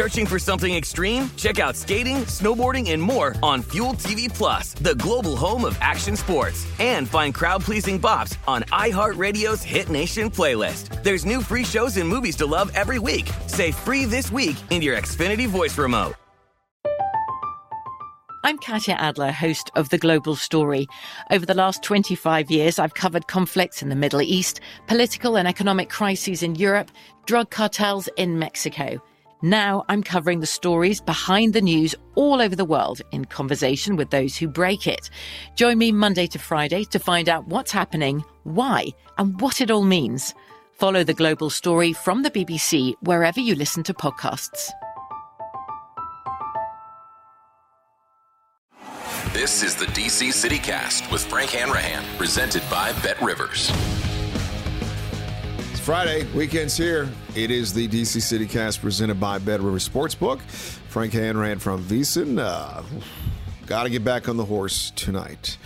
Searching for something extreme? Check out skating, snowboarding, and more on Fuel TV Plus, the global home of action sports. And find crowd-pleasing bops on iHeartRadio's Hit Nation playlist. There's new free shows and movies to love every week. Say free this week in your Xfinity voice remote. I'm Katya Adler, host of The Global Story. Over the last 25 years, I've covered conflicts in the Middle East, political and economic crises in Europe, drug cartels in Mexico. Now I'm covering the stories behind the news all over the world in conversation with those who break it. Join me Monday to Friday to find out what's happening, why, and what it all means. Follow The Global Story from the BBC wherever you listen to podcasts. This is the DC CityCast with Frank Hanrahan, presented by Bet Rivers. Friday, weekend's here. It is the DC City Cast presented by Bet Rivers Sportsbook. Frank Hanrahan from VSiN. Uh, Got to get back on the horse tonight.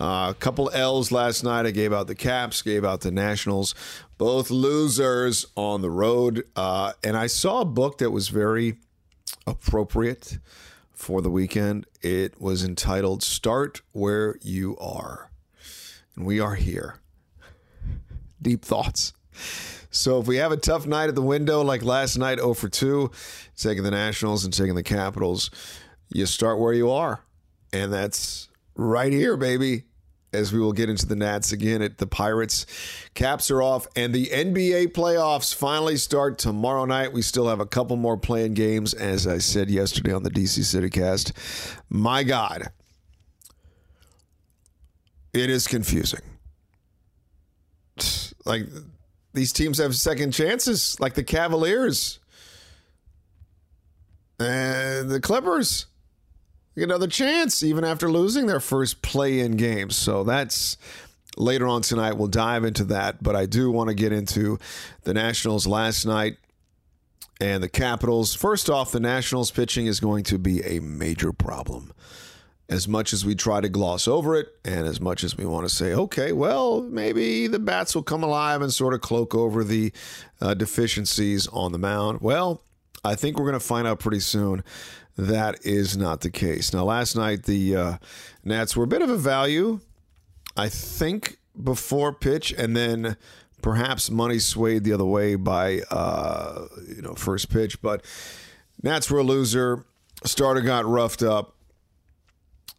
Uh, a couple L's last night. I gave out the Caps, gave out the Nationals. Both losers on the road. Uh, and I saw a book that was very appropriate for the weekend. It was entitled Start Where You Are. And we are here. Deep thoughts. So if we have a tough night at the window like last night, 0 for 2, taking the Nationals and taking the Capitals, you start where you are. And that's right here, baby. As we will get into the Nats again at the Pirates. Caps are off, and the NBA playoffs finally start tomorrow night. We still have a couple more play-in games, as I said yesterday on the DC CityCast. My God, it is confusing. Like these teams have second chances, like the Cavaliers and the Clippers get another chance even after losing their first play-in game. So that's later on tonight. We'll dive into that, but I do want to get into the Nationals last night and the Capitals. First off, the Nationals pitching is going to be a major problem. As much as we try to gloss over it, and as much as we want to say, okay, well, maybe the bats will come alive and sort of cloak over the uh, deficiencies on the mound. Well, I think we're going to find out pretty soon that is not the case. Now, last night the uh, Nats were a bit of a value, I think, before pitch, and then perhaps money swayed the other way by uh, you know first pitch. But Nats were a loser. Starter got roughed up,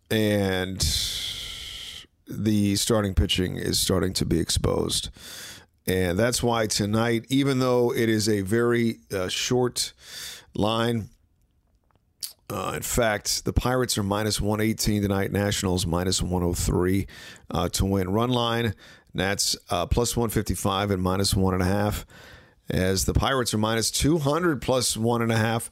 and the starting pitching is starting to be exposed. And that's why tonight, even though it is a very uh, short line, uh, in fact, the Pirates are minus 118 tonight. Nationals minus 103 uh, to win. Run line, Nats uh, plus 155 and minus one and a half. As the Pirates are minus 200 plus one and a half.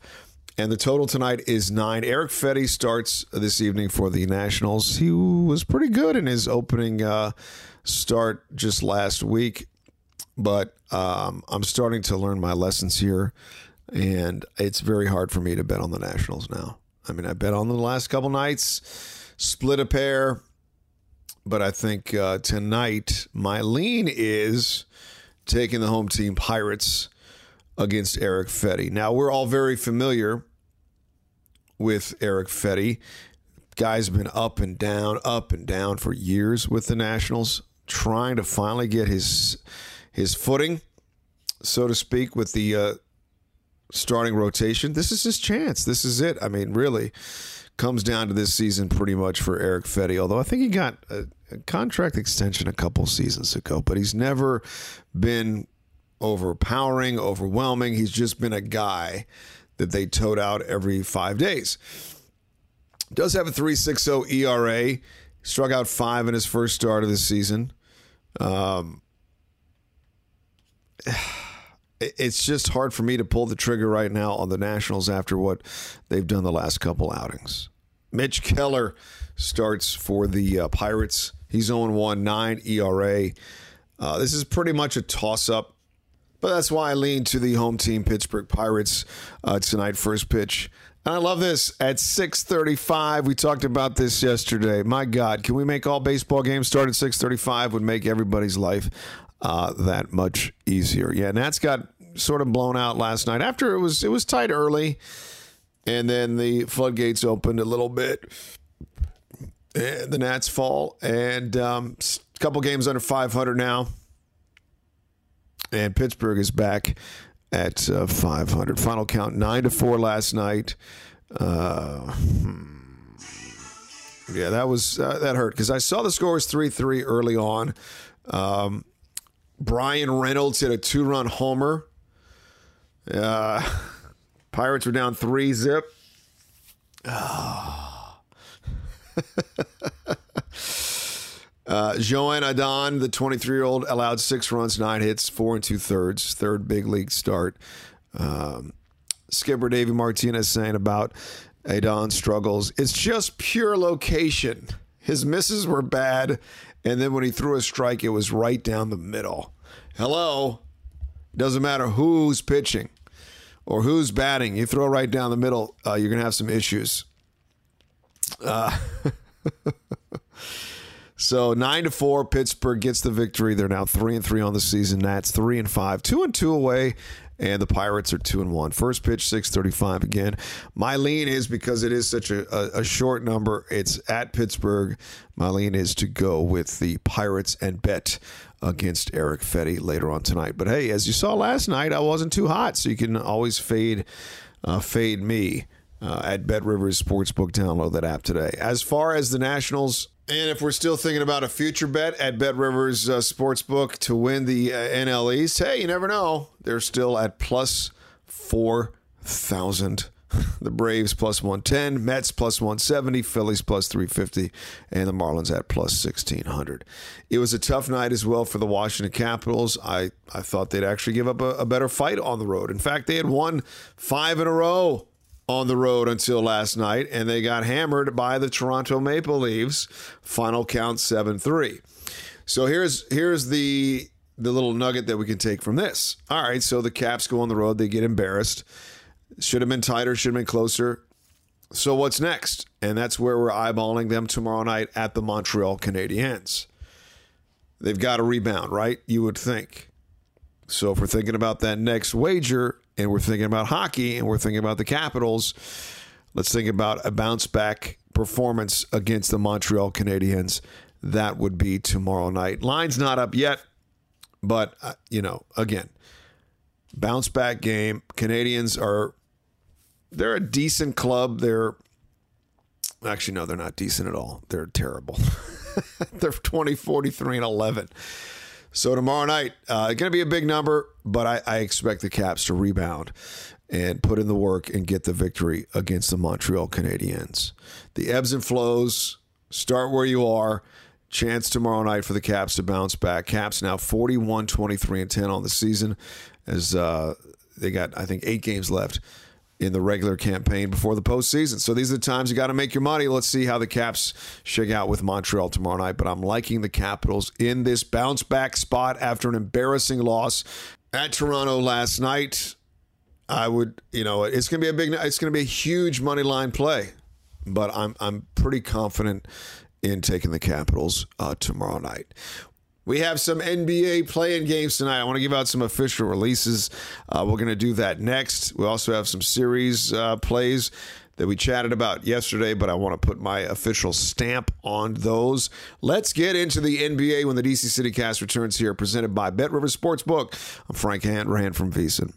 And the total tonight is nine. Eric Fedde starts this evening for the Nationals. He was pretty good in his opening uh, start just last week, but um, I'm starting to learn my lessons here and it's very hard for me to bet on the Nationals now. I mean, I bet on them the last couple nights, split a pair, but I think uh, tonight my lean is taking the home team Pirates against Eric Fedde. Now we're all very familiar with Eric Fedde. Guy's been up and down, up and down for years with the Nationals, trying to finally get his his footing, so to speak, with the uh, starting rotation. This is his chance. This is it. I mean, really, comes down to this season pretty much for Eric Fedde. Although I think he got a, a contract extension a couple seasons ago, but he's never been overpowering, overwhelming. He's just been a guy that they towed out every five days. Does have a 3.60 ERA. Struck out five in his first start of the season. Um, it's just hard for me to pull the trigger right now on the Nationals after what they've done the last couple outings. Mitch Keller starts for the uh, Pirates. He's 0 1, 9 ERA. Uh, this is pretty much a toss up, but that's why I lean to the home team, Pittsburgh Pirates, uh, tonight, first pitch. And I love this at 6:35. We talked about this yesterday. My God, can we make all baseball games start at 6:35? Would make everybody's life uh, that much easier. Yeah, Nats got sort of blown out last night after it was it was tight early, and then the floodgates opened a little bit. And the Nats fall, and um, a couple games under 500 now, and Pittsburgh is back at uh, 500. Final count nine to four last night. Uh, hmm. Yeah, that was uh, that hurt because I saw the score was three three early on. Um, Bryan Reynolds hit a two run homer. Uh, Pirates were down three zip. Oh. uh, Joan Adon, the 23 year old, allowed six runs, nine hits, four and two thirds, third big league start. Um, skipper Davey Martinez saying about Adon's struggles, it's just pure location. His misses were bad, and then when he threw a strike, it was right down the middle. Hello. Doesn't matter who's pitching or who's batting. You throw right down the middle, uh, you're going to have some issues. Uh, so nine to four, Pittsburgh gets the victory. They're now three and three on the season. Nats three and five, two and two away and the Pirates are two and one. First pitch, six thirty-five. Again, my lean is because it is such a, a, a, short number. It's at Pittsburgh. My lean is to go with the Pirates and bet against Eric Fedde later on tonight. But hey, as you saw last night, I wasn't too hot, so you can always fade uh, fade me. Uh, at Bet Rivers Sportsbook. Download that app today. As far as the Nationals, and if we're still thinking about a future bet at Bet Rivers uh, Sportsbook to win the uh, NL East, hey, you never know. They're still at plus 4,000. The Braves plus 110, Mets plus 170, Phillies plus 350, and the Marlins at plus 1600. It was a tough night as well for the Washington Capitals. I, I thought they'd actually give up a, a better fight on the road. In fact, they had won five in a row on the road until last night, and they got hammered by the Toronto Maple Leafs. Final count 7 3. So here's here's the the little nugget that we can take from this. All right, so the Caps go on the road, they get embarrassed. Should have been tighter, should have been closer. So what's next? And that's where we're eyeballing them tomorrow night at the Montreal Canadiens. They've got to rebound, right? You would think. So if we're thinking about that next wager, and we're thinking about hockey and we're thinking about the Capitals, let's think about a bounce back performance against the Montreal Canadiens. That would be tomorrow night. Line's not up yet, but, uh, you know, again, bounce back game. Canadians are, they're a decent club. They're, actually, no, they're not decent at all. They're terrible. they're 20, 43, and 11. So tomorrow night, uh, going to be a big number, but I, I, expect the Caps to rebound and put in the work and get the victory against the Montreal Canadiens. The ebbs and flows start where you are. Chance tomorrow night for the Caps to bounce back. Caps now 41, 23, and 10 on the season as uh, they got, I think, eight games left in the regular campaign before the postseason. So these are the times you got to make your money. Let's see how the Caps shake out with Montreal tomorrow night. But I'm liking the Capitals in this bounce back spot after an embarrassing loss at Toronto last night. I would, you know, it's going to be a big, it's going to be a huge money line play, but I'm I'm pretty confident in taking the Capitals uh, tomorrow night. We have some NBA play-in games tonight. I want to give out some official releases. Uh, we're going to do that next. We also have some series uh, plays that we chatted about yesterday, but I want to put my official stamp on those. Let's get into the NBA when the DC City Cast returns here, presented by Bet River Sportsbook. I'm Frank Hanrahan from VSiN.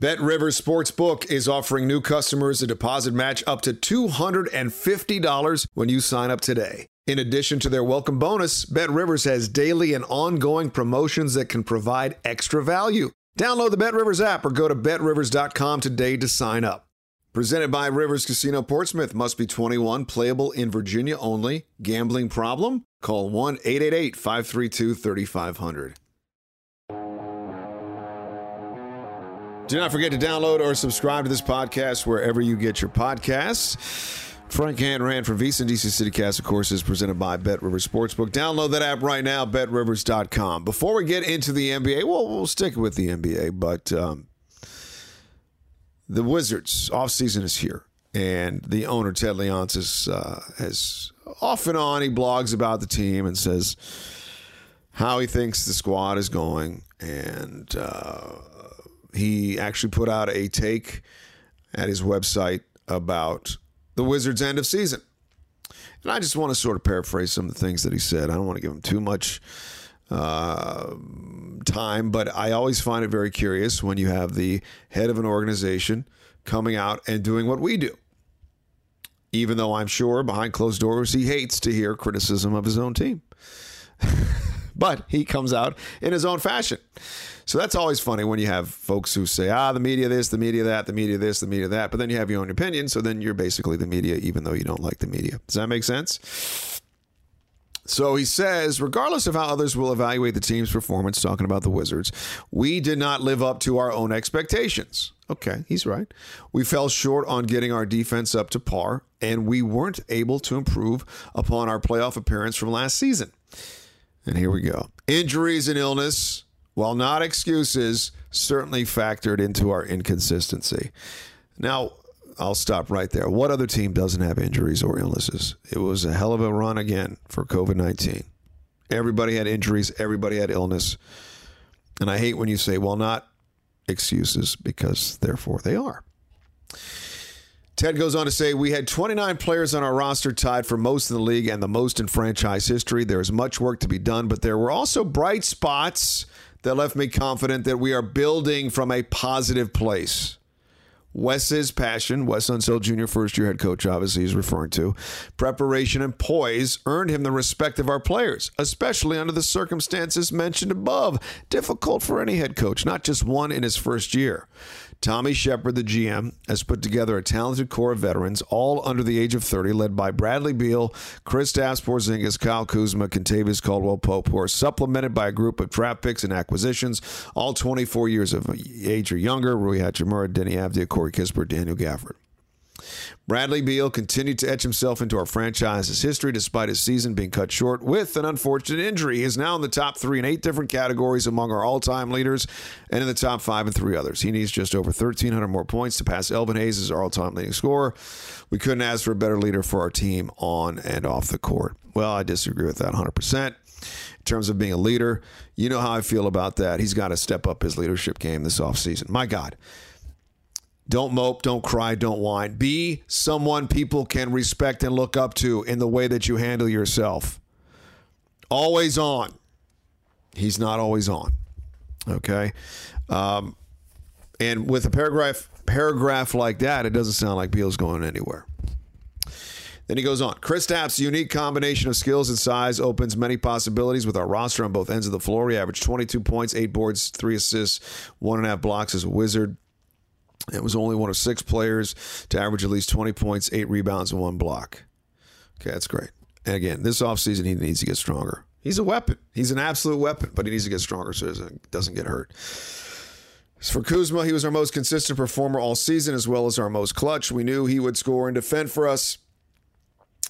Bet River Sportsbook is offering new customers a deposit match up to $250 when you sign up today. In addition to their welcome bonus, Bet Rivers has daily and ongoing promotions that can provide extra value. Download the Bet Rivers app or go to betrivers.com today to sign up. Presented by Rivers Casino Portsmouth, must be 21, playable in Virginia only. Gambling problem? Call 1 888 532 3500. Do not forget to download or subscribe to this podcast wherever you get your podcasts. Frank Hanrahan from VSiN DC CityCast, of course, is presented by Bet Rivers Sportsbook. Download that app right now, betrivers.com. Before we get into the NBA, well, we'll stick with the NBA, but um, the Wizards offseason is here. And the owner, Ted Leonsis, uh, has off and on, he blogs about the team and says how he thinks the squad is going. And uh, he actually put out a take at his website about the Wizards' end of season. And I just want to sort of paraphrase some of the things that he said. I don't want to give him too much uh, time, but I always find it very curious when you have the head of an organization coming out and doing what we do. Even though I'm sure behind closed doors he hates to hear criticism of his own team. but he comes out in his own fashion. So that's always funny when you have folks who say, ah, the media this, the media that, the media this, the media that, but then you have your own opinion. So then you're basically the media, even though you don't like the media. Does that make sense? So he says, regardless of how others will evaluate the team's performance, talking about the Wizards, we did not live up to our own expectations. Okay, he's right. We fell short on getting our defense up to par, and we weren't able to improve upon our playoff appearance from last season. And here we go. Injuries and illness, while not excuses, certainly factored into our inconsistency. Now, I'll stop right there. What other team doesn't have injuries or illnesses? It was a hell of a run again for COVID 19. Everybody had injuries, everybody had illness. And I hate when you say, well, not excuses, because therefore they are. Ted goes on to say, We had 29 players on our roster tied for most in the league and the most in franchise history. There is much work to be done, but there were also bright spots that left me confident that we are building from a positive place. Wes's passion, Wes Unseld Jr., first year head coach, obviously, he's referring to, preparation and poise earned him the respect of our players, especially under the circumstances mentioned above. Difficult for any head coach, not just one in his first year. Tommy Sheppard, the GM, has put together a talented core of veterans, all under the age of 30, led by Bradley Beal, Kristaps Porzingis, Kyle Kuzma, Kentavious Caldwell Pope, who are supplemented by a group of draft picks and acquisitions, all 24 years of age or younger. Rui Hachimura, Deni Avdija, Corey Kispert, Daniel Gafford. Bradley Beal continued to etch himself into our franchise's history despite his season being cut short with an unfortunate injury. He is now in the top three in eight different categories among our all time leaders and in the top five in three others. He needs just over 1,300 more points to pass Elvin Hayes as our all time leading scorer. We couldn't ask for a better leader for our team on and off the court. Well, I disagree with that 100%. In terms of being a leader, you know how I feel about that. He's got to step up his leadership game this offseason. My God. Don't mope, don't cry, don't whine. Be someone people can respect and look up to in the way that you handle yourself. Always on. He's not always on. Okay. Um, and with a paragraph paragraph like that, it doesn't sound like Beal's going anywhere. Then he goes on. Chris Kristaps' unique combination of skills and size opens many possibilities with our roster on both ends of the floor. He averaged 22 points, eight boards, three assists, one and a half blocks as a wizard. It was only one of six players to average at least 20 points, eight rebounds, and one block. Okay, that's great. And again, this offseason, he needs to get stronger. He's a weapon. He's an absolute weapon, but he needs to get stronger so he doesn't get hurt. For Kuzma, he was our most consistent performer all season, as well as our most clutch. We knew he would score and defend for us,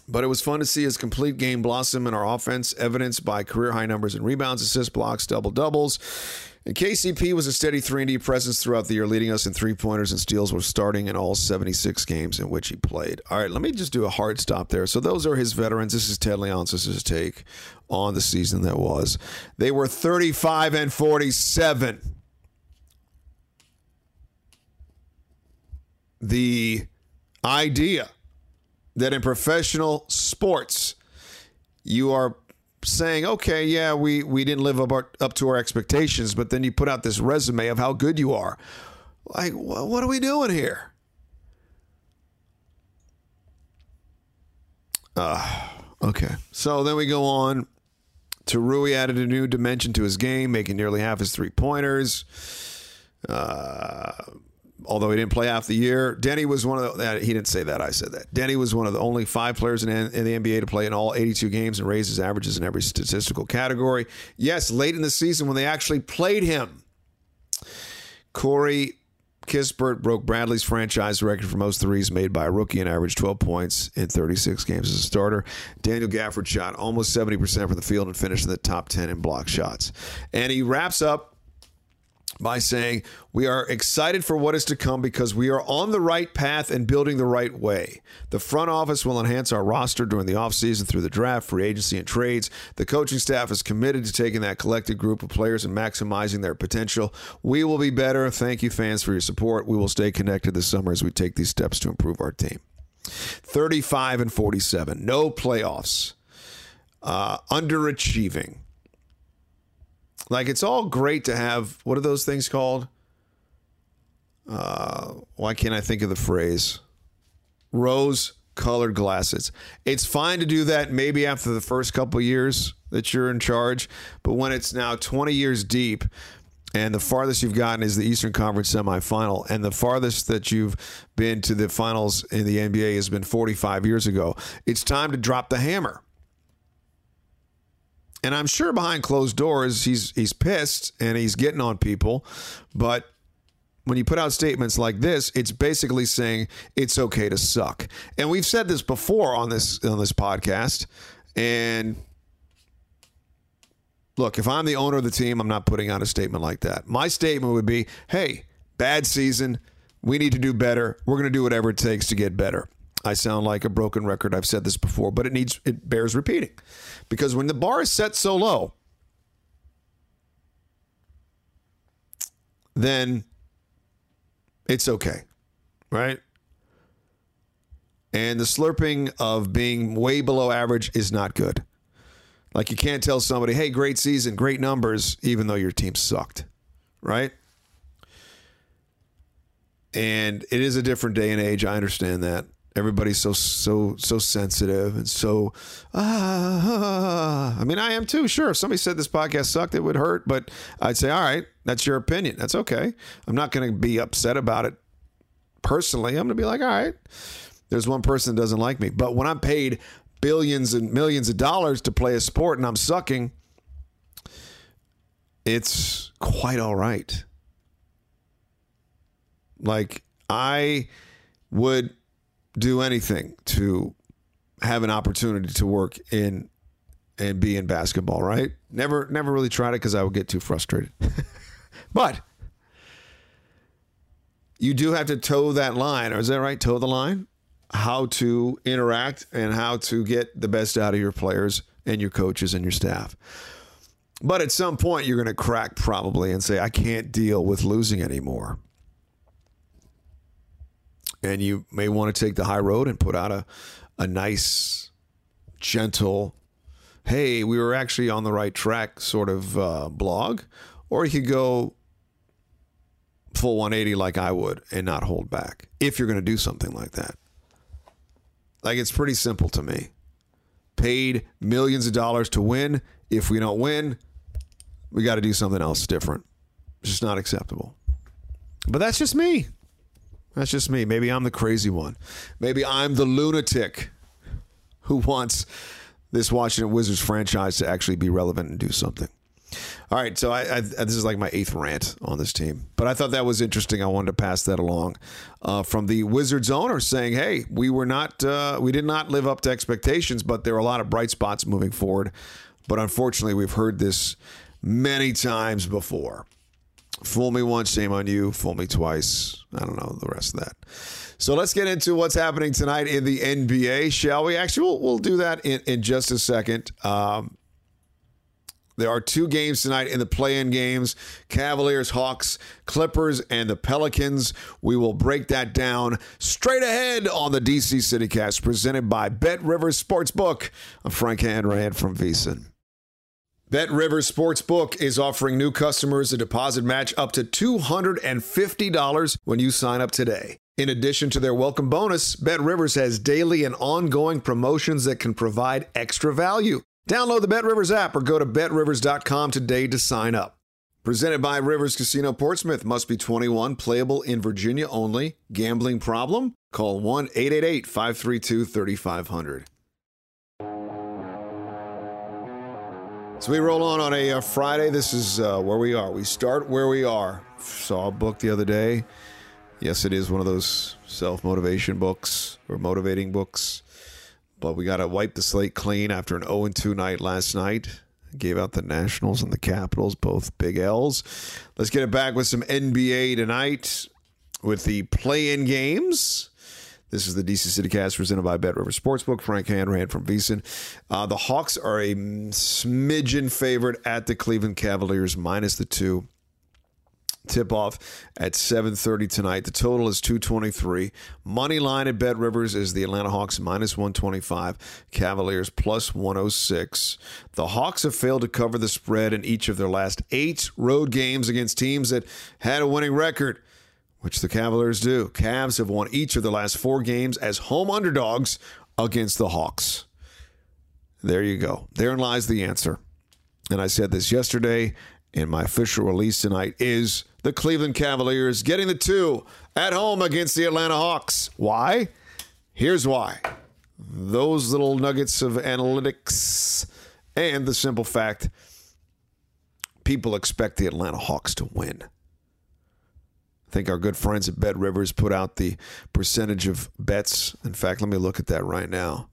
but it was fun to see his complete game blossom in our offense, evidenced by career high numbers in rebounds, assists, blocks, double doubles. And KCP was a steady 3 D presence throughout the year, leading us in three pointers and steals were starting in all 76 games in which he played. All right, let me just do a hard stop there. So those are his veterans. This is Ted Leonsis' take on the season that was. They were 35 and 47. The idea that in professional sports, you are saying, okay, yeah, we, we didn't live up, our, up to our expectations, but then you put out this resume of how good you are. Like, wh- what are we doing here? Uh, okay. So then we go on to Rui added a new dimension to his game, making nearly half his three pointers. Uh, although he didn't play half the year. Deni was one of the, uh, he didn't say that, I said that. Deni was one of the only five players in, in, the NBA to play in all 82 games and raise his averages in every statistical category. Yes, late in the season when they actually played him. Corey Kispert broke Bradley's franchise record for most threes made by a rookie and averaged 12 points in 36 games as a starter. Daniel Gafford shot almost 70% from the field and finished in the top 10 in block shots. And he wraps up by saying, We are excited for what is to come because we are on the right path and building the right way. The front office will enhance our roster during the offseason through the draft, free agency, and trades. The coaching staff is committed to taking that collected group of players and maximizing their potential. We will be better. Thank you, fans, for your support. We will stay connected this summer as we take these steps to improve our team. 35 and 47, no playoffs, uh, underachieving. Like it's all great to have what are those things called? Uh, why can't I think of the phrase? Rose colored glasses. It's fine to do that maybe after the first couple years that you're in charge, but when it's now 20 years deep and the farthest you've gotten is the Eastern Conference semifinal, and the farthest that you've been to the finals in the NBA has been 45 years ago, it's time to drop the hammer and I'm sure behind closed doors he's he's pissed and he's getting on people, but when you put out statements like this, it's basically saying it's okay to suck. And we've said this before on this on this podcast. And look, if I'm the owner of the team, I'm not putting out a statement like that. My statement would be, "Hey, bad season. We need to do better. We're going to do whatever it takes to get better." I sound like a broken record. I've said this before, but it needs it bears repeating. Because when the bar is set so low, then it's okay. Right? And the slurping of being way below average is not good. Like you can't tell somebody, "Hey, great season, great numbers," even though your team sucked. Right? And it is a different day and age. I understand that everybody's so so so sensitive and so ah, I mean I am too sure. If somebody said this podcast sucked it would hurt but I'd say all right that's your opinion. That's okay. I'm not going to be upset about it personally. I'm going to be like all right there's one person that doesn't like me. But when I'm paid billions and millions of dollars to play a sport and I'm sucking it's quite all right. Like I would do anything to have an opportunity to work in and be in basketball, right? Never never really tried it because I would get too frustrated. but you do have to toe that line, or is that right? Toe the line? How to interact and how to get the best out of your players and your coaches and your staff. But at some point, you're going to crack probably and say, I can't deal with losing anymore and you may want to take the high road and put out a, a nice, gentle, hey, we were actually on the right track sort of uh, blog, or you could go full 180 like I would and not hold back if you're going to do something like that. Like it's pretty simple to me. Paid millions of dollars to win. If we don't win, we got to do something else different. It's just not acceptable. But that's just me. That's just me. Maybe I'm the crazy one. Maybe I'm the lunatic who wants this Washington Wizards franchise to actually be relevant and do something. All right, so I, I, this is like my eighth rant on this team, but I thought that was interesting. I wanted to pass that along uh, from the Wizards owner saying, "Hey, we were not, uh, we did not live up to expectations, but there are a lot of bright spots moving forward." But unfortunately, we've heard this many times before. Fool me once, shame on you. Fool me twice. I don't know the rest of that. So let's get into what's happening tonight in the NBA, shall we? Actually, we'll, we'll do that in, in just a second. Um, There are two games tonight in the play in games Cavaliers, Hawks, Clippers, and the Pelicans. We will break that down straight ahead on the DC CityCast presented by Bet Rivers Sportsbook. I'm Frank Hanrahan from VSiN. Bet Rivers Sportsbook is offering new customers a deposit match up to $250 when you sign up today. In addition to their welcome bonus, Bet Rivers has daily and ongoing promotions that can provide extra value. Download the Bet Rivers app or go to betrivers.com today to sign up. Presented by Rivers Casino Portsmouth. Must be 21, playable in Virginia only. Gambling problem? Call 1 888 532 3500. So we roll on on a uh, Friday. This is uh, where we are. We start where we are. Saw a book the other day. Yes, it is one of those self motivation books or motivating books. But we got to wipe the slate clean after an 0 2 night last night. Gave out the Nationals and the Capitals, both big L's. Let's get it back with some NBA tonight with the play in games. This is the DC City Cast presented by Bet River Sportsbook. Frank Hanrahan from VSiN. Uh, the Hawks are a smidgen favorite at the Cleveland Cavaliers, minus the two tip off at 7:30 tonight. The total is 223. Money line at Bet Rivers is the Atlanta Hawks minus 125, Cavaliers plus 106. The Hawks have failed to cover the spread in each of their last 8 road games against teams that had a winning record. Which the Cavaliers do. Cavs have won each of the last four games as home underdogs against the Hawks. There you go. Therein lies the answer. And I said this yesterday, and my official release tonight is the Cleveland Cavaliers getting the two at home against the Atlanta Hawks. Why? Here's why. Those little nuggets of analytics and the simple fact people expect the Atlanta Hawks to win. I think our good friends at Bet Rivers put out the percentage of bets. In fact, let me look at that right now.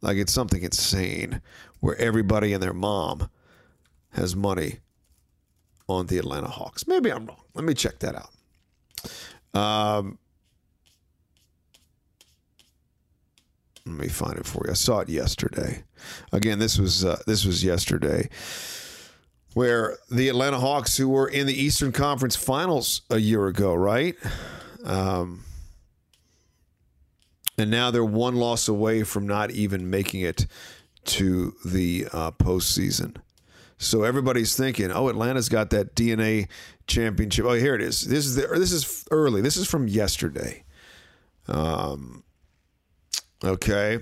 Like it's something insane where everybody and their mom has money on the Atlanta Hawks. Maybe I'm wrong. Let me check that out. Um, let me find it for you. I saw it yesterday. Again, this was uh, this was yesterday, where the Atlanta Hawks, who were in the Eastern Conference Finals a year ago, right? Um, and now they're one loss away from not even making it to the uh, postseason. So everybody's thinking, "Oh, Atlanta's got that DNA championship." Oh, here it is. This is the, this is early. This is from yesterday. Um, okay.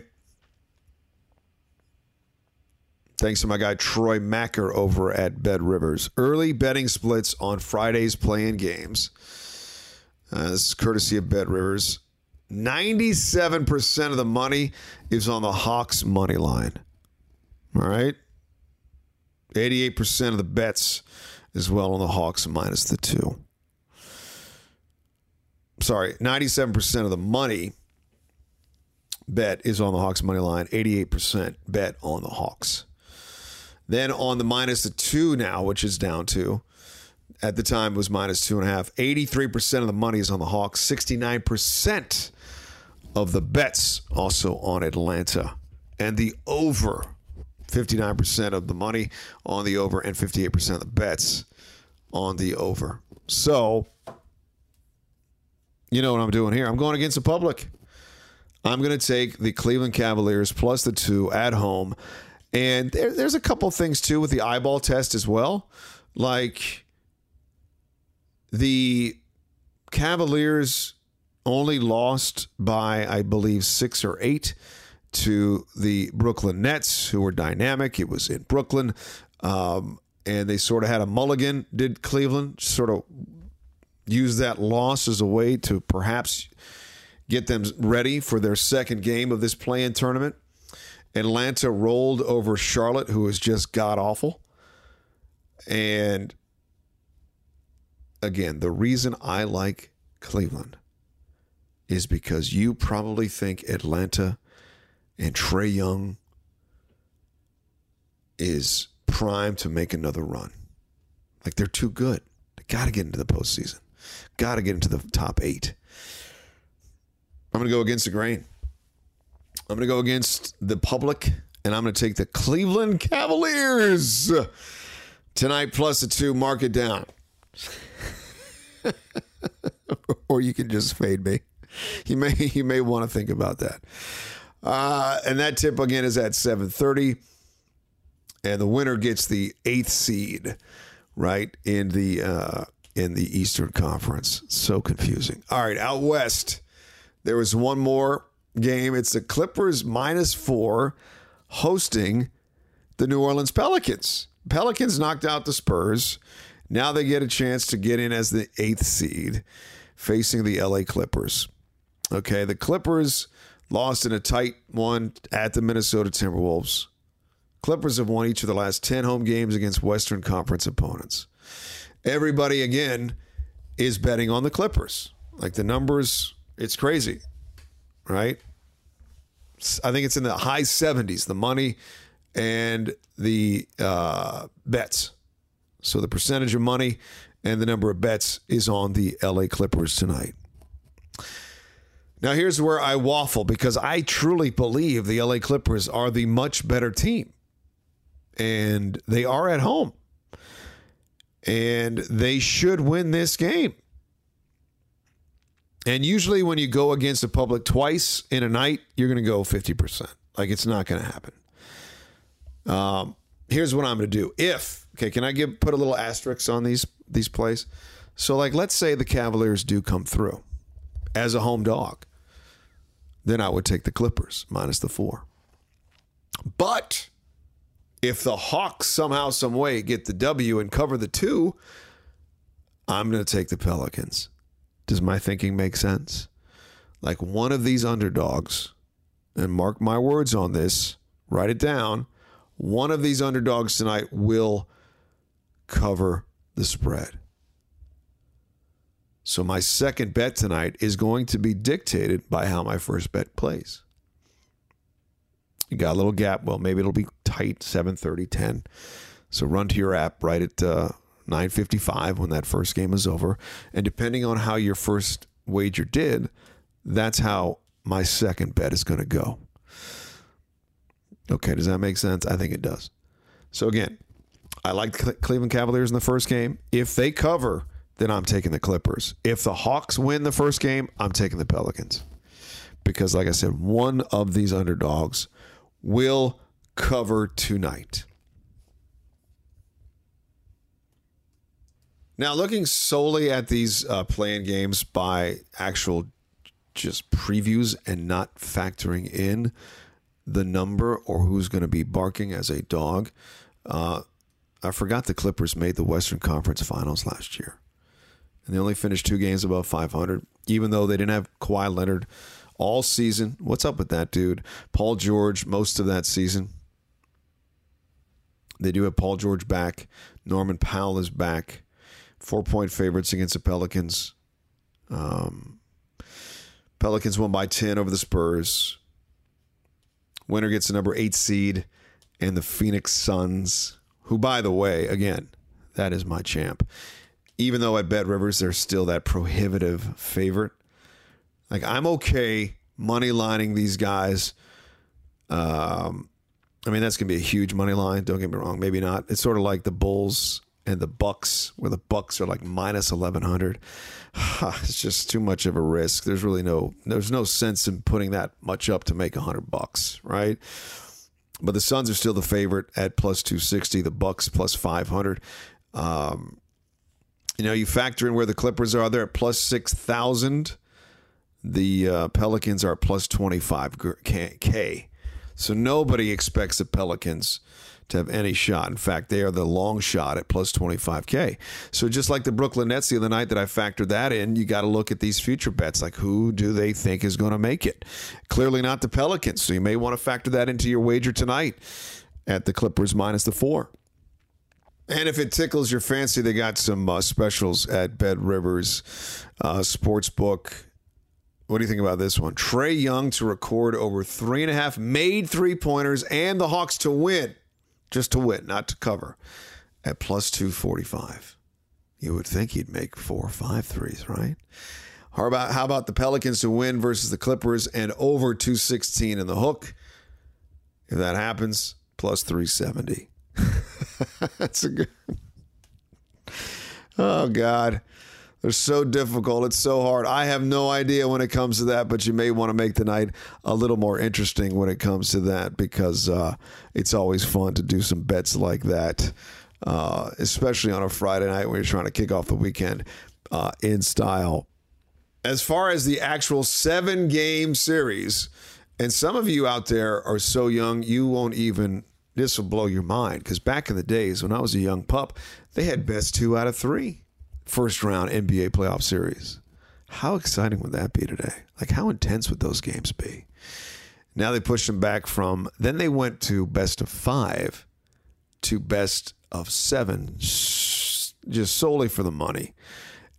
Thanks to my guy Troy Macker over at Bet Rivers. Early betting splits on Friday's playing games. Uh, this is courtesy of Bet Rivers. 97% of the money is on the Hawks money line. All right. 88% of the bets as well on the Hawks minus the two. Sorry, 97% of the money bet is on the Hawks money line, 88% bet on the Hawks. Then on the minus the two now, which is down to, at the time was minus two and a half. 83% of the money is on the Hawks, 69% of the bets also on Atlanta. And the over 59% of the money on the over and 58% of the bets on the over. So, you know what I'm doing here? I'm going against the public. I'm going to take the Cleveland Cavaliers plus the two at home. And there, there's a couple things too with the eyeball test as well. Like the Cavaliers only lost by, I believe, six or eight to the Brooklyn Nets, who were dynamic. It was in Brooklyn. Um, and they sort of had a mulligan, did Cleveland, sort of use that loss as a way to perhaps get them ready for their second game of this play-in tournament. Atlanta rolled over Charlotte, who was just god awful. And again, the reason I like Cleveland is because you probably think Atlanta and Trae Young is primed to make another run. Like they're too good. They got to get into the postseason. Got to get into the top eight. I'm going to go against the grain. I'm going to go against the public, and I'm going to take the Cleveland Cavaliers Tonight, plus a two, mark it down. or you can just fade me. You may you may want to think about that. Uh, and that tip again is at 7:30, and the winner gets the eighth seed, right in the uh, in the Eastern Conference. So confusing. All right, out west, there was one more game. It's the Clippers minus four hosting the New Orleans Pelicans. Pelicans knocked out the Spurs. Now they get a chance to get in as the eighth seed facing the LA Clippers. Okay, the Clippers lost in a tight one at the Minnesota Timberwolves. Clippers have won each of the last 10 home games against Western Conference opponents. Everybody, again, is betting on the Clippers. Like the numbers, it's crazy, right? I think it's in the high 70s, the money and the uh, bets. So the percentage of money and the number of bets is on the LA Clippers tonight. Now, here's where I waffle because I truly believe the LA Clippers are the much better team. And they are at home. And they should win this game. And usually, when you go against the public twice in a night, you're going to go 50%. Like, it's not going to happen. Um, here's what I'm going to do. If, okay, can I give put a little asterisk on these these plays? So, like, let's say the Cavaliers do come through as a home dog then I would take the Clippers minus the four. But if the Hawks somehow, some way get the W and cover the two, I'm going to take the Pelicans. Does my thinking make sense? Like one of these underdogs, and mark my words on this, write it down. One of these underdogs tonight will cover the spread. So my second bet tonight is going to be dictated by how my first bet plays. You got a little gap. Well, maybe it'll be tight 7:30, 10. So run to your app write it, uh, 9:55 when that first game is over, and depending on how your first wager did, that's how my second bet is going to go. Okay, does that make sense? I think it does. So again, I like the Cleveland Cavaliers in the first game. If they cover then I'm taking the Clippers. If the Hawks win the first game, I'm taking the Pelicans. Because, like I said, one of these underdogs will cover tonight. Now, looking solely at these uh, play-in games by actual just previews and not factoring in the number or who's going to be barking as a dog, uh, I forgot the Clippers made the Western Conference Finals last year and they only finished two games above 500, even though they didn't have Kawhi Leonard all season. What's up with that, dude? Paul George, most of that season. They do have Paul George back. Norman Powell is back. Four point favorites against the Pelicans. Um, Pelicans won by 10 over the Spurs. Winner gets the number eight seed, and the Phoenix Suns, who, by the way, again, that is my champ even though at Bet Rivers they're still that prohibitive favorite. Like I'm okay money lining these guys. Um, I mean that's gonna be a huge money line. Don't get me wrong, maybe not. It's sort of like the Bulls and the Bucks, where the Bucks are like minus eleven hundred. it's just too much of a risk. There's really no there's no sense in putting that much up to make hundred bucks, right? But the Suns are still the favorite at plus two sixty. The Bucks plus five hundred. Um, you know, you factor in where the Clippers are. They're at plus 6,000. The uh, Pelicans are plus 25K. So nobody expects the Pelicans to have any shot. In fact, they are the long shot at plus 25K. So just like the Brooklyn Nets the other night that I factored that in, you got to look at these future bets. Like who do they think is going to make it? Clearly not the Pelicans. So you may want to factor that into your wager tonight at the Clippers minus the four. And if it tickles your fancy, they got some uh, specials at Bet Rivers uh, Sportsbook. What do you think about this one? Trae Young to record over three and a half made three pointers and the Hawks to win, just to win, not to cover, at plus 245. You would think he'd make four or five threes, right? How about, how about the Pelicans to win versus the Clippers and over 216 in the hook? If that happens, plus 370. That's a good. Oh God. They're so difficult. It's so hard. I have no idea when it comes to that, but you may want to make the night a little more interesting when it comes to that because uh, it's always fun to do some bets like that, uh, especially on a Friday night when you're trying to kick off the weekend uh, in style. As far as the actual seven game series, and some of you out there are so young, you won't even, this will blow your mind because back in the days when I was a young pup, they had best two out of three first round NBA playoff series. How exciting would that be today? Like, how intense would those games be? Now they pushed them back from, then they went to best of five to best of seven, just solely for the money.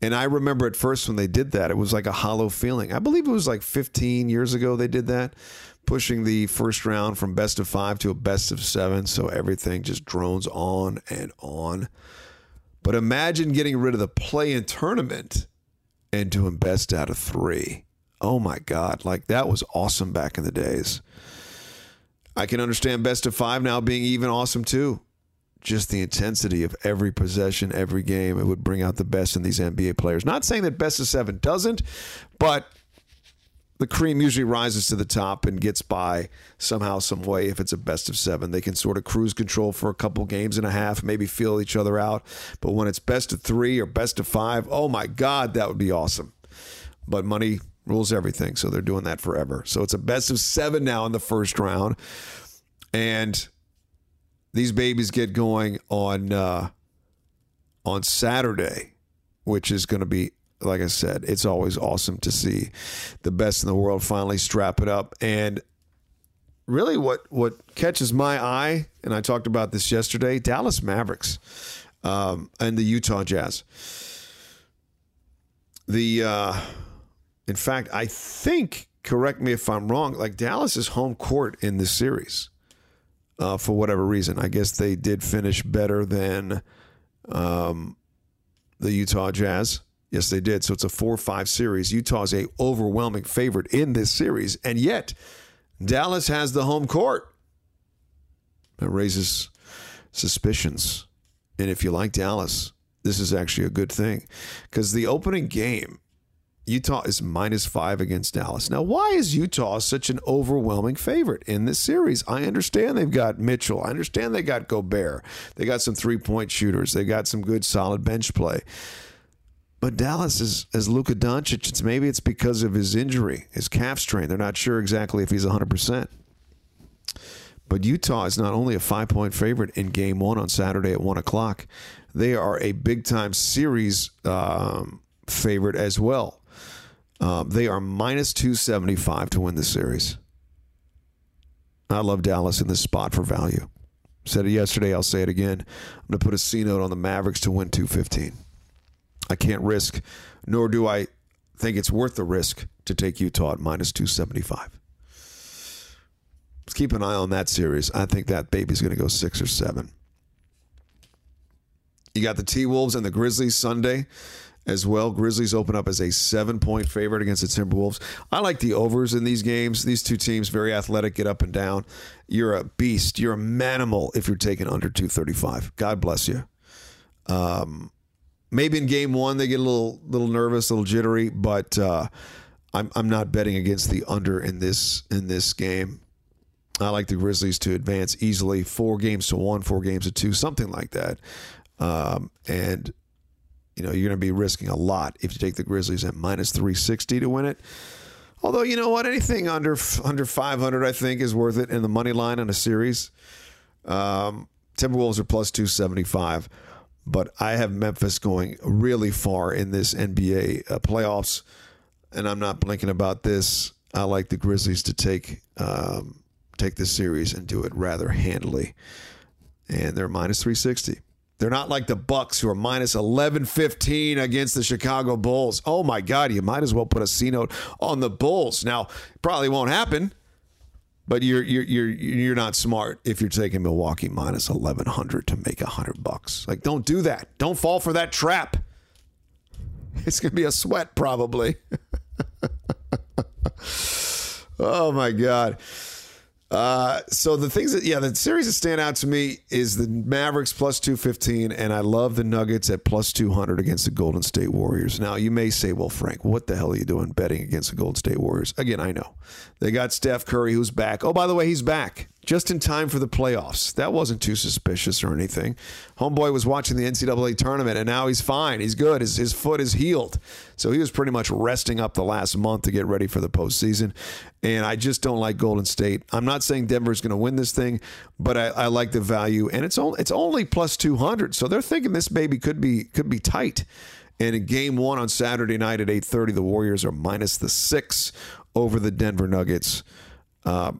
And I remember at first when they did that, it was like a hollow feeling. I believe it was like 15 years ago they did that, pushing the first round from best of five to a best of seven. So everything just drones on and on. But imagine getting rid of the play in tournament and doing best out of three. Oh my God. Like that was awesome back in the days. I can understand best of five now being even awesome too. Just the intensity of every possession, every game, it would bring out the best in these NBA players. Not saying that best of seven doesn't, but the cream usually rises to the top and gets by somehow, some way. If it's a best of seven, they can sort of cruise control for a couple games and a half, maybe feel each other out. But when it's best of three or best of five, oh my God, that would be awesome. But money rules everything, so they're doing that forever. So it's a best of seven now in the first round, and these babies get going on uh, on Saturday, which is going to be like I said, it's always awesome to see the best in the world finally strap it up. And really, what what catches my eye, and I talked about this yesterday, Dallas Mavericks um, and the Utah Jazz. The uh, in fact, I think. Correct me if I'm wrong. Like Dallas is home court in this series, uh, for whatever reason. I guess they did finish better than um, the Utah Jazz. Yes, they did. So it's a 4 5 series. Utah's a overwhelming favorite in this series. And yet, Dallas has the home court. That raises suspicions. And if you like Dallas, this is actually a good thing because the opening game, Utah is minus five against Dallas. Now, why is Utah such an overwhelming favorite in this series? I understand they've got Mitchell. I understand they got Gobert. They got some three point shooters. They got some good solid bench play. But Dallas is as Luka Doncic. It's maybe it's because of his injury, his calf strain. They're not sure exactly if he's 100. percent But Utah is not only a five point favorite in Game One on Saturday at one o'clock. They are a big time series um, favorite as well. Um, they are minus 275 to win the series. I love Dallas in this spot for value. Said it yesterday. I'll say it again. I'm going to put a C note on the Mavericks to win 215. I can't risk, nor do I think it's worth the risk to take Utah at minus 275. Let's keep an eye on that series. I think that baby's going to go six or seven. You got the T Wolves and the Grizzlies Sunday as well. Grizzlies open up as a seven point favorite against the Timberwolves. I like the overs in these games. These two teams, very athletic, get up and down. You're a beast. You're a manimal if you're taking under 235. God bless you. Um, maybe in game one they get a little little nervous, a little jittery, but uh, I'm I'm not betting against the under in this in this game. I like the Grizzlies to advance easily, four games to one, four games to two, something like that. Um, and you know you're going to be risking a lot if you take the Grizzlies at minus 360 to win it. Although you know what, anything under under 500 I think is worth it in the money line on a series. Um, Timberwolves are plus 275 but I have Memphis going really far in this NBA uh, playoffs, and I'm not blinking about this. I like the Grizzlies to take um, take this series and do it rather handily, and they're minus 360. They're not like the Bucks who are minus 11-15 against the Chicago Bulls. Oh my God, you might as well put a C note on the Bulls. Now, probably won't happen but you're you're you're you're not smart if you're taking Milwaukee minus eleven hundred to make hundred bucks. Like, don't do that. Don't fall for that trap. It's gonna be a sweat probably. oh my god. Uh, so the things that yeah, the series that stand out to me is the Mavericks plus two fifteen, and I love the Nuggets at plus two hundred against the Golden State Warriors. Now you may say, well, Frank, what the hell are you doing betting against the Golden State Warriors? Again, I know they got Steph Curry who's back. Oh, by the way, he's back just in time for the playoffs. That wasn't too suspicious or anything. Homeboy was watching the NCAA tournament and now he's fine. He's good. His, his foot is healed. So he was pretty much resting up the last month to get ready for the postseason. And I just don't like Golden State. I'm not saying Denver's going to win this thing, but I, I like the value. And it's only, it's only plus 200. So they're thinking this baby could be, could be tight. And in game one on Saturday night at 8.30, the Warriors are minus the six over the Denver Nuggets. Uh,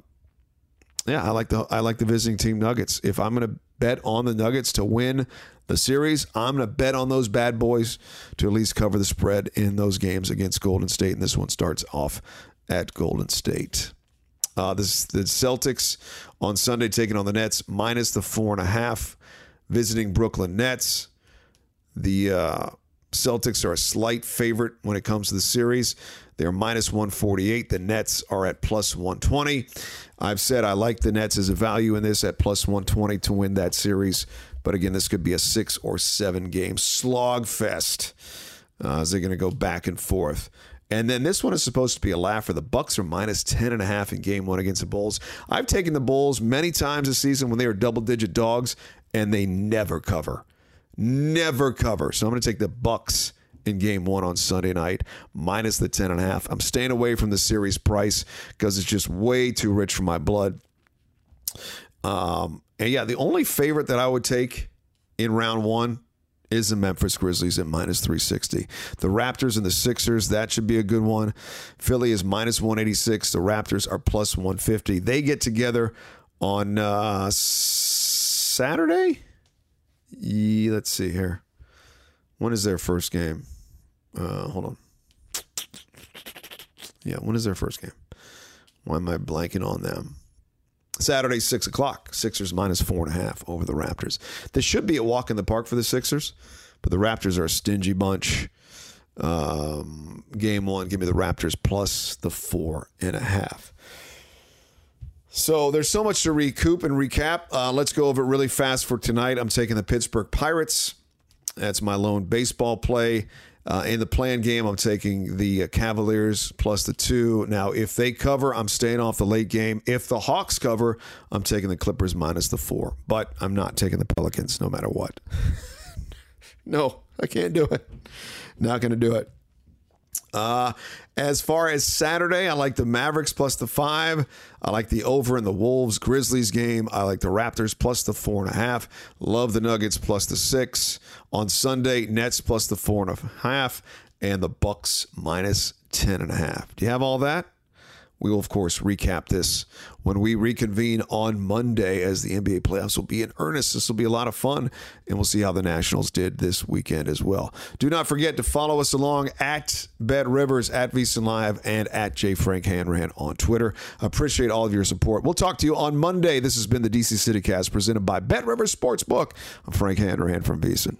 yeah, I like the I like the visiting team Nuggets. If I'm going to bet on the Nuggets to win the series, I'm going to bet on those bad boys to at least cover the spread in those games against Golden State. And this one starts off at Golden State. Uh, this the Celtics on Sunday taking on the Nets minus the four and a half, visiting Brooklyn Nets. The uh, Celtics are a slight favorite when it comes to the series. They're minus 148. The Nets are at plus 120. I've said I like the Nets as a value in this at plus 120 to win that series. But again, this could be a six or seven game slog fest uh, as they're going to go back and forth. And then this one is supposed to be a laugher. The Bucks are minus 10 and a half in game one against the Bulls. I've taken the Bulls many times this season when they were double digit dogs and they never cover. Never cover. So I'm going to take the Bucks in game one on Sunday night, minus the 10 and a half. I'm staying away from the series price because it's just way too rich for my blood. Um, and yeah, the only favorite that I would take in round one is the Memphis Grizzlies at minus 360. The Raptors and the Sixers, that should be a good one. Philly is minus 186. The Raptors are plus 150. They get together on uh, Saturday. Yeah, let's see here. When is their first game? Uh, hold on. Yeah, when is their first game? Why am I blanking on them? Saturday, six o'clock. Sixers minus four and a half over the Raptors. This should be a walk in the park for the Sixers, but the Raptors are a stingy bunch. Um, game one, give me the Raptors plus the four and a half. So there's so much to recoup and recap. Uh, let's go over it really fast for tonight. I'm taking the Pittsburgh Pirates. That's my lone baseball play. Uh, in the play-in game, I'm taking the uh, Cavaliers plus the two. Now, if they cover, I'm staying off the late game. If the Hawks cover, I'm taking the Clippers minus the four. But I'm not taking the Pelicans no matter what. no, I can't do it. Not going to do it. Uh, as far as Saturday, I like the Mavericks plus the five. I like the over in the Wolves Grizzlies game. I like the Raptors plus the four and a half. Love the Nuggets plus the six. On Sunday, Nets plus the four and a half, and the Bucks minus ten and a half. Do you have all that? We will, of course, recap this when we reconvene on Monday as the NBA playoffs will be in earnest. This will be a lot of fun, and we'll see how the Nationals did this weekend as well. Do not forget to follow us along at Bet Rivers, at VSiN Live, and at J. Frank Hanrahan on Twitter. Appreciate all of your support. We'll talk to you on Monday. This has been the DC CityCast presented by Bet Rivers Sportsbook. I'm Frank Hanrahan from VSiN.